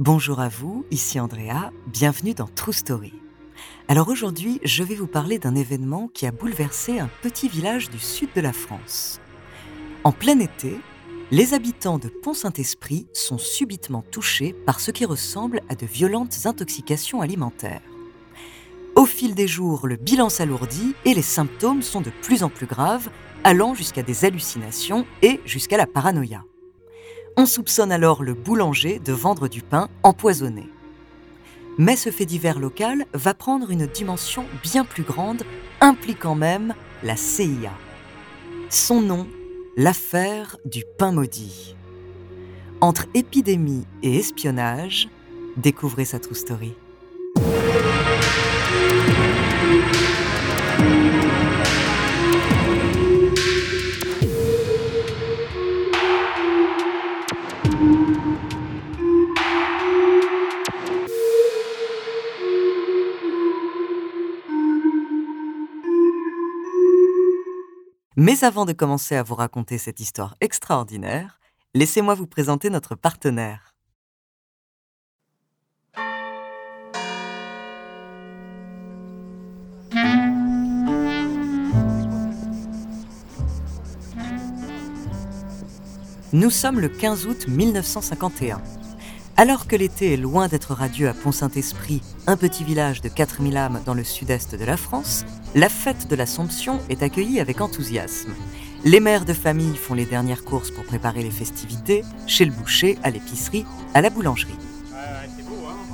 Bonjour à vous, ici Andrea, bienvenue dans True Story. Alors aujourd'hui, je vais vous parler d'un événement qui a bouleversé un petit village du sud de la France. En plein été, les habitants de Pont-Saint-Esprit sont subitement touchés par ce qui ressemble à de violentes intoxications alimentaires. Au fil des jours, le bilan s'alourdit et les symptômes sont de plus en plus graves, allant jusqu'à des hallucinations et jusqu'à la paranoïa. On soupçonne alors le boulanger de vendre du pain empoisonné. Mais ce fait divers local va prendre une dimension bien plus grande, impliquant même la CIA. Son nom, l'affaire du pain maudit. Entre épidémie et espionnage, découvrez sa true story. Mais avant de commencer à vous raconter cette histoire extraordinaire, laissez-moi vous présenter notre partenaire. Nous sommes le 15 août 1951. Alors que l'été est loin d'être radieux à Pont-Saint-Esprit, un petit village de 4000 âmes dans le sud-est de la France, la fête de l'Assomption est accueillie avec enthousiasme. Les mères de famille font les dernières courses pour préparer les festivités, chez le boucher, à l'épicerie, à la boulangerie.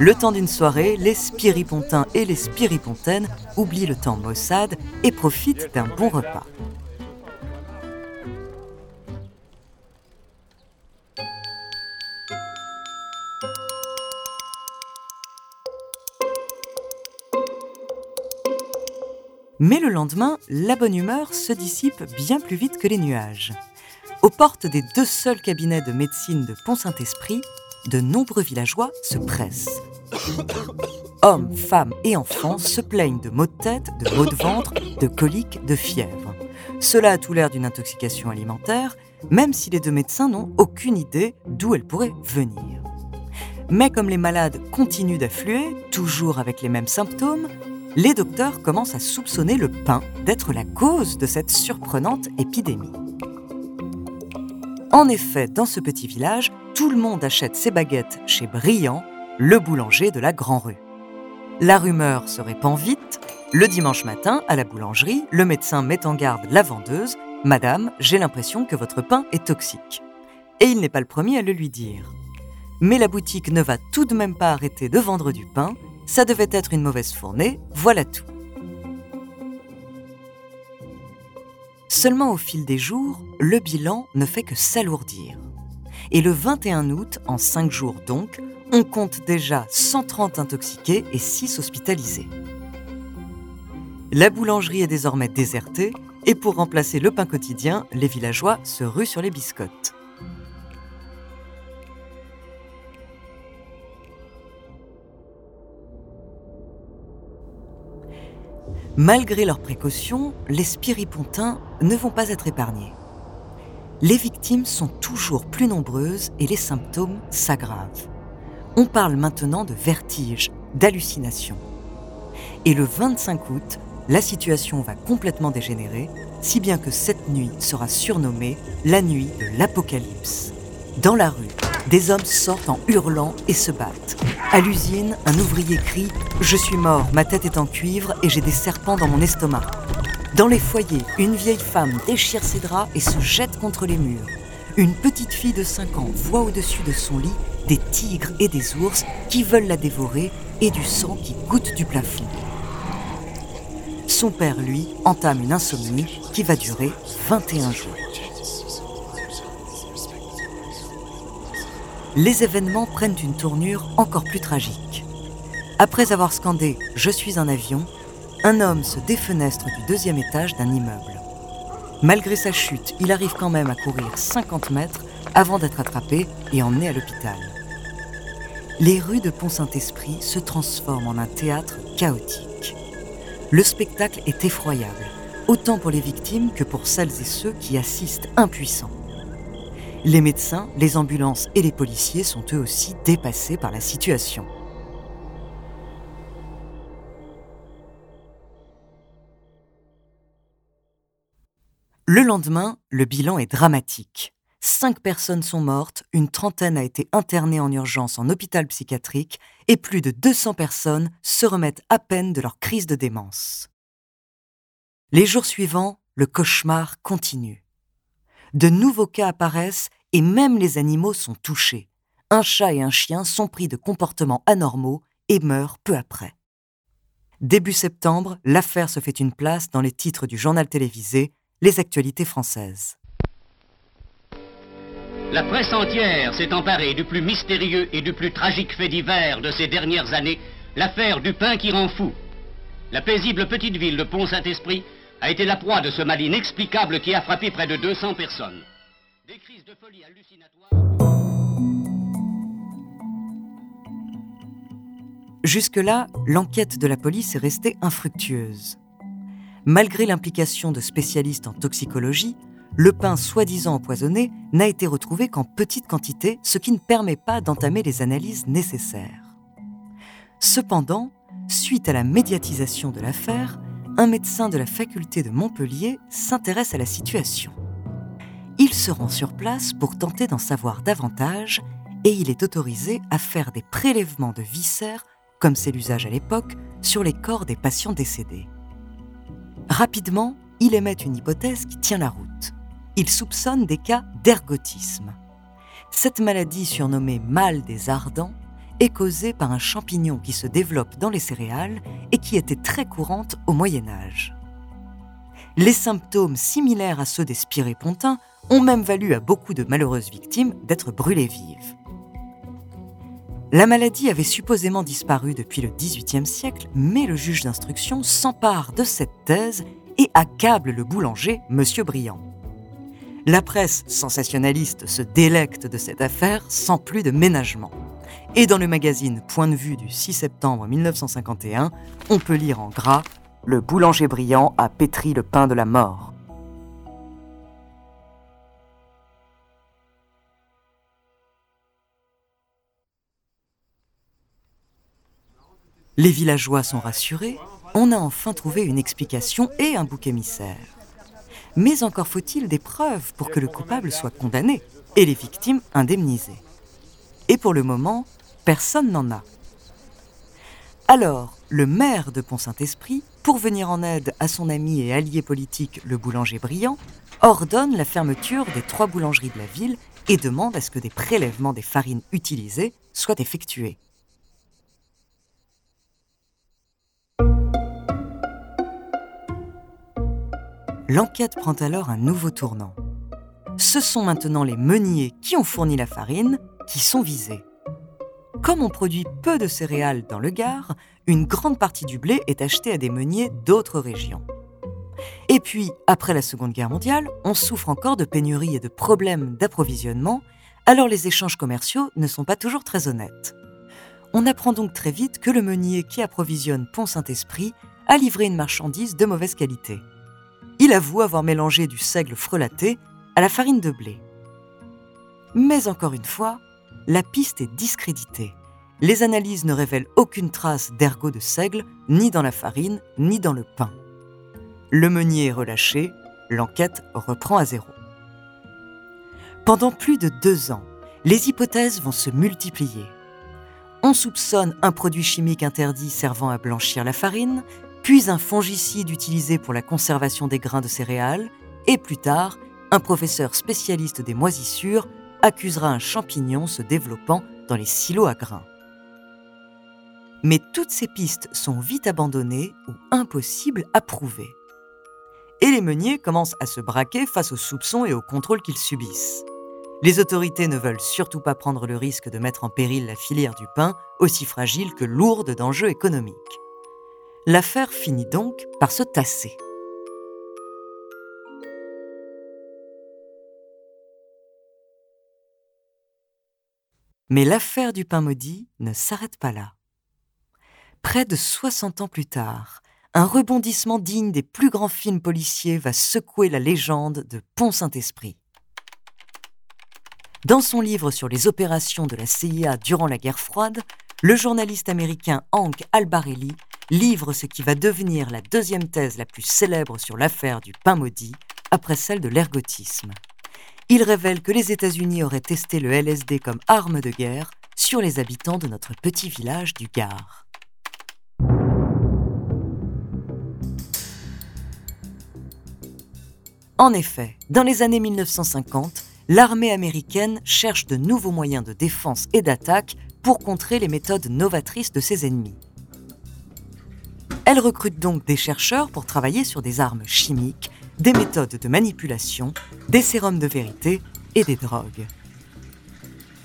Le temps d'une soirée, les spiripontins et les spiripontaines oublient le temps maussade et profitent d'un bon repas. Mais le lendemain, la bonne humeur se dissipe bien plus vite que les nuages. Aux portes des deux seuls cabinets de médecine de Pont-Saint-Esprit, de nombreux villageois se pressent. Hommes, femmes et enfants se plaignent de maux de tête, de maux de ventre, de coliques, de fièvre. Cela a tout l'air d'une intoxication alimentaire, même si les deux médecins n'ont aucune idée d'où elle pourrait venir. Mais comme les malades continuent d'affluer, toujours avec les mêmes symptômes, les docteurs commencent à soupçonner le pain d'être la cause de cette surprenante épidémie. En effet, dans ce petit village, tout le monde achète ses baguettes chez Briand, le boulanger de la Grand Rue. La rumeur se répand vite. Le dimanche matin, à la boulangerie, le médecin met en garde la vendeuse. Madame, j'ai l'impression que votre pain est toxique. Et il n'est pas le premier à le lui dire. Mais la boutique ne va tout de même pas arrêter de vendre du pain ça devait être une mauvaise fournée, voilà tout. Seulement au fil des jours, le bilan ne fait que s'alourdir. Et le 21 août, en 5 jours donc, on compte déjà 130 intoxiqués et 6 hospitalisés. La boulangerie est désormais désertée et pour remplacer le pain quotidien, les villageois se ruent sur les biscottes. Malgré leurs précautions, les spiripontins ne vont pas être épargnés. Les victimes sont toujours plus nombreuses et les symptômes s'aggravent. On parle maintenant de vertige, d'hallucination. Et le 25 août, la situation va complètement dégénérer, si bien que cette nuit sera surnommée la nuit de l'apocalypse. Dans la rue, des hommes sortent en hurlant et se battent. À l'usine, un ouvrier crie ⁇ Je suis mort, ma tête est en cuivre et j'ai des serpents dans mon estomac ⁇ Dans les foyers, une vieille femme déchire ses draps et se jette contre les murs. Une petite fille de 5 ans voit au-dessus de son lit des tigres et des ours qui veulent la dévorer et du sang qui goûte du plafond. Son père, lui, entame une insomnie qui va durer 21 jours. Les événements prennent une tournure encore plus tragique. Après avoir scandé ⁇ Je suis un avion ⁇ un homme se défenestre du deuxième étage d'un immeuble. Malgré sa chute, il arrive quand même à courir 50 mètres avant d'être attrapé et emmené à l'hôpital. Les rues de Pont-Saint-Esprit se transforment en un théâtre chaotique. Le spectacle est effroyable, autant pour les victimes que pour celles et ceux qui assistent impuissants. Les médecins, les ambulances et les policiers sont eux aussi dépassés par la situation. Le lendemain, le bilan est dramatique. Cinq personnes sont mortes, une trentaine a été internée en urgence en hôpital psychiatrique et plus de 200 personnes se remettent à peine de leur crise de démence. Les jours suivants, le cauchemar continue. De nouveaux cas apparaissent et même les animaux sont touchés. Un chat et un chien sont pris de comportements anormaux et meurent peu après. Début septembre, l'affaire se fait une place dans les titres du journal télévisé les actualités françaises. La presse entière s'est emparée du plus mystérieux et du plus tragique fait divers de ces dernières années, l'affaire du pain qui rend fou. La paisible petite ville de Pont-Saint-Esprit a été la proie de ce mal inexplicable qui a frappé près de 200 personnes. Jusque-là, l'enquête de la police est restée infructueuse. Malgré l'implication de spécialistes en toxicologie, le pain soi-disant empoisonné n'a été retrouvé qu'en petite quantité, ce qui ne permet pas d'entamer les analyses nécessaires. Cependant, suite à la médiatisation de l'affaire, un médecin de la faculté de Montpellier s'intéresse à la situation. Il se rend sur place pour tenter d'en savoir davantage et il est autorisé à faire des prélèvements de viscères, comme c'est l'usage à l'époque, sur les corps des patients décédés. Rapidement, il émet une hypothèse qui tient la route. Il soupçonne des cas d'ergotisme. Cette maladie surnommée mal des ardents est causée par un champignon qui se développe dans les céréales et qui était très courante au Moyen Âge. Les symptômes similaires à ceux des spirépontins ont même valu à beaucoup de malheureuses victimes d'être brûlées vives. La maladie avait supposément disparu depuis le XVIIIe siècle, mais le juge d'instruction s'empare de cette thèse et accable le boulanger, M. Briand. La presse sensationnaliste se délecte de cette affaire sans plus de ménagement. Et dans le magazine Point de vue du 6 septembre 1951, on peut lire en gras Le boulanger brillant a pétri le pain de la mort. Les villageois sont rassurés, on a enfin trouvé une explication et un bouc émissaire. Mais encore faut-il des preuves pour que le coupable soit condamné et les victimes indemnisées. Et pour le moment, personne n'en a. Alors, le maire de Pont-Saint-Esprit, pour venir en aide à son ami et allié politique, le boulanger brillant, ordonne la fermeture des trois boulangeries de la ville et demande à ce que des prélèvements des farines utilisées soient effectués. L'enquête prend alors un nouveau tournant. Ce sont maintenant les meuniers qui ont fourni la farine qui sont visés. Comme on produit peu de céréales dans le Gard, une grande partie du blé est achetée à des meuniers d'autres régions. Et puis, après la Seconde Guerre mondiale, on souffre encore de pénuries et de problèmes d'approvisionnement, alors les échanges commerciaux ne sont pas toujours très honnêtes. On apprend donc très vite que le meunier qui approvisionne Pont-Saint-Esprit a livré une marchandise de mauvaise qualité il avoue avoir mélangé du seigle frelaté à la farine de blé. Mais encore une fois, la piste est discréditée. Les analyses ne révèlent aucune trace d'ergot de seigle, ni dans la farine, ni dans le pain. Le meunier est relâché, l'enquête reprend à zéro. Pendant plus de deux ans, les hypothèses vont se multiplier. On soupçonne un produit chimique interdit servant à blanchir la farine, puis un fongicide utilisé pour la conservation des grains de céréales, et plus tard, un professeur spécialiste des moisissures accusera un champignon se développant dans les silos à grains. Mais toutes ces pistes sont vite abandonnées ou impossibles à prouver. Et les meuniers commencent à se braquer face aux soupçons et aux contrôles qu'ils subissent. Les autorités ne veulent surtout pas prendre le risque de mettre en péril la filière du pain, aussi fragile que lourde d'enjeux économiques. L'affaire finit donc par se tasser. Mais l'affaire du pain maudit ne s'arrête pas là. Près de 60 ans plus tard, un rebondissement digne des plus grands films policiers va secouer la légende de Pont-Saint-Esprit. Dans son livre sur les opérations de la CIA durant la guerre froide, le journaliste américain Hank Albarelli livre ce qui va devenir la deuxième thèse la plus célèbre sur l'affaire du pain maudit, après celle de l'ergotisme. Il révèle que les États-Unis auraient testé le LSD comme arme de guerre sur les habitants de notre petit village du Gard. En effet, dans les années 1950, l'armée américaine cherche de nouveaux moyens de défense et d'attaque pour contrer les méthodes novatrices de ses ennemis. Elle recrute donc des chercheurs pour travailler sur des armes chimiques, des méthodes de manipulation, des sérums de vérité et des drogues.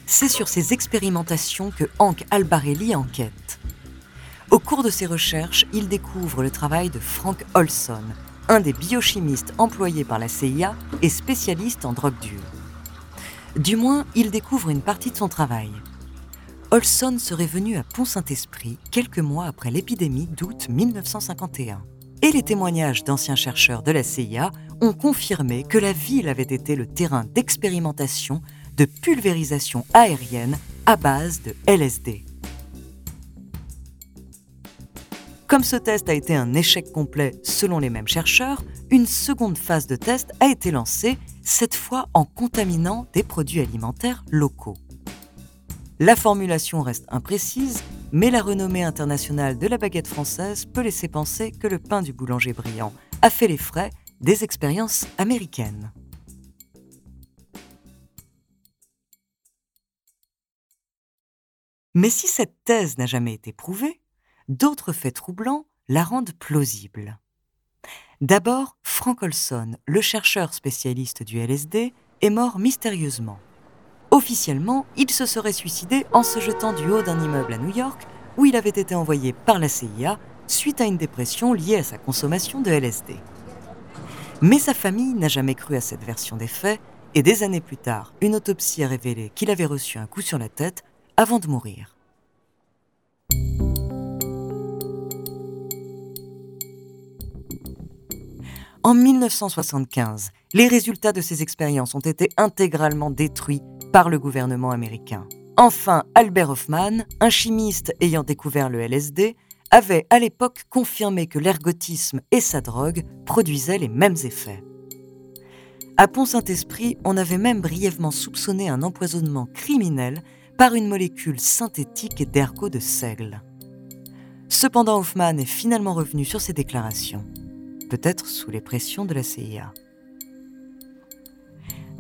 C'est sur ces expérimentations que Hank Albarelli enquête. Au cours de ses recherches, il découvre le travail de Frank Olson, un des biochimistes employés par la CIA et spécialiste en drogue dure. Du moins, il découvre une partie de son travail. Olson serait venu à Pont-Saint-Esprit quelques mois après l'épidémie d'août 1951. Et les témoignages d'anciens chercheurs de la CIA ont confirmé que la ville avait été le terrain d'expérimentation de pulvérisation aérienne à base de LSD. Comme ce test a été un échec complet selon les mêmes chercheurs, une seconde phase de test a été lancée, cette fois en contaminant des produits alimentaires locaux. La formulation reste imprécise, mais la renommée internationale de la baguette française peut laisser penser que le pain du boulanger brillant a fait les frais des expériences américaines. Mais si cette thèse n'a jamais été prouvée, d'autres faits troublants la rendent plausible. D'abord, Frank Olson, le chercheur spécialiste du LSD, est mort mystérieusement. Officiellement, il se serait suicidé en se jetant du haut d'un immeuble à New York où il avait été envoyé par la CIA suite à une dépression liée à sa consommation de LSD. Mais sa famille n'a jamais cru à cette version des faits et des années plus tard, une autopsie a révélé qu'il avait reçu un coup sur la tête avant de mourir. En 1975, les résultats de ces expériences ont été intégralement détruits par le gouvernement américain. Enfin, Albert Hoffman, un chimiste ayant découvert le LSD, avait à l'époque confirmé que l'ergotisme et sa drogue produisaient les mêmes effets. À Pont-Saint-Esprit, on avait même brièvement soupçonné un empoisonnement criminel par une molécule synthétique d'ergot de seigle. Cependant, Hoffman est finalement revenu sur ses déclarations peut-être sous les pressions de la CIA.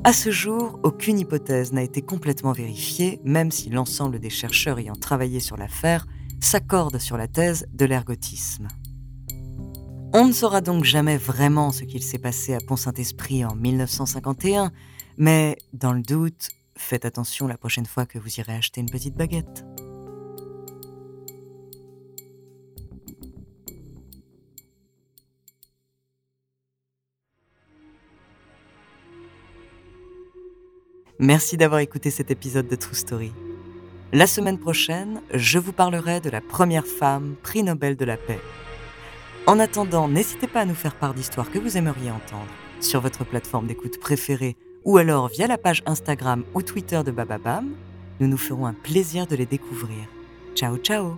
À ce jour, aucune hypothèse n'a été complètement vérifiée, même si l'ensemble des chercheurs ayant travaillé sur l'affaire s'accordent sur la thèse de l'ergotisme. On ne saura donc jamais vraiment ce qu'il s'est passé à Pont-Saint-Esprit en 1951, mais dans le doute, faites attention la prochaine fois que vous irez acheter une petite baguette. Merci d'avoir écouté cet épisode de True Story. La semaine prochaine, je vous parlerai de la première femme prix Nobel de la paix. En attendant, n'hésitez pas à nous faire part d'histoires que vous aimeriez entendre sur votre plateforme d'écoute préférée ou alors via la page Instagram ou Twitter de Bababam. Nous nous ferons un plaisir de les découvrir. Ciao ciao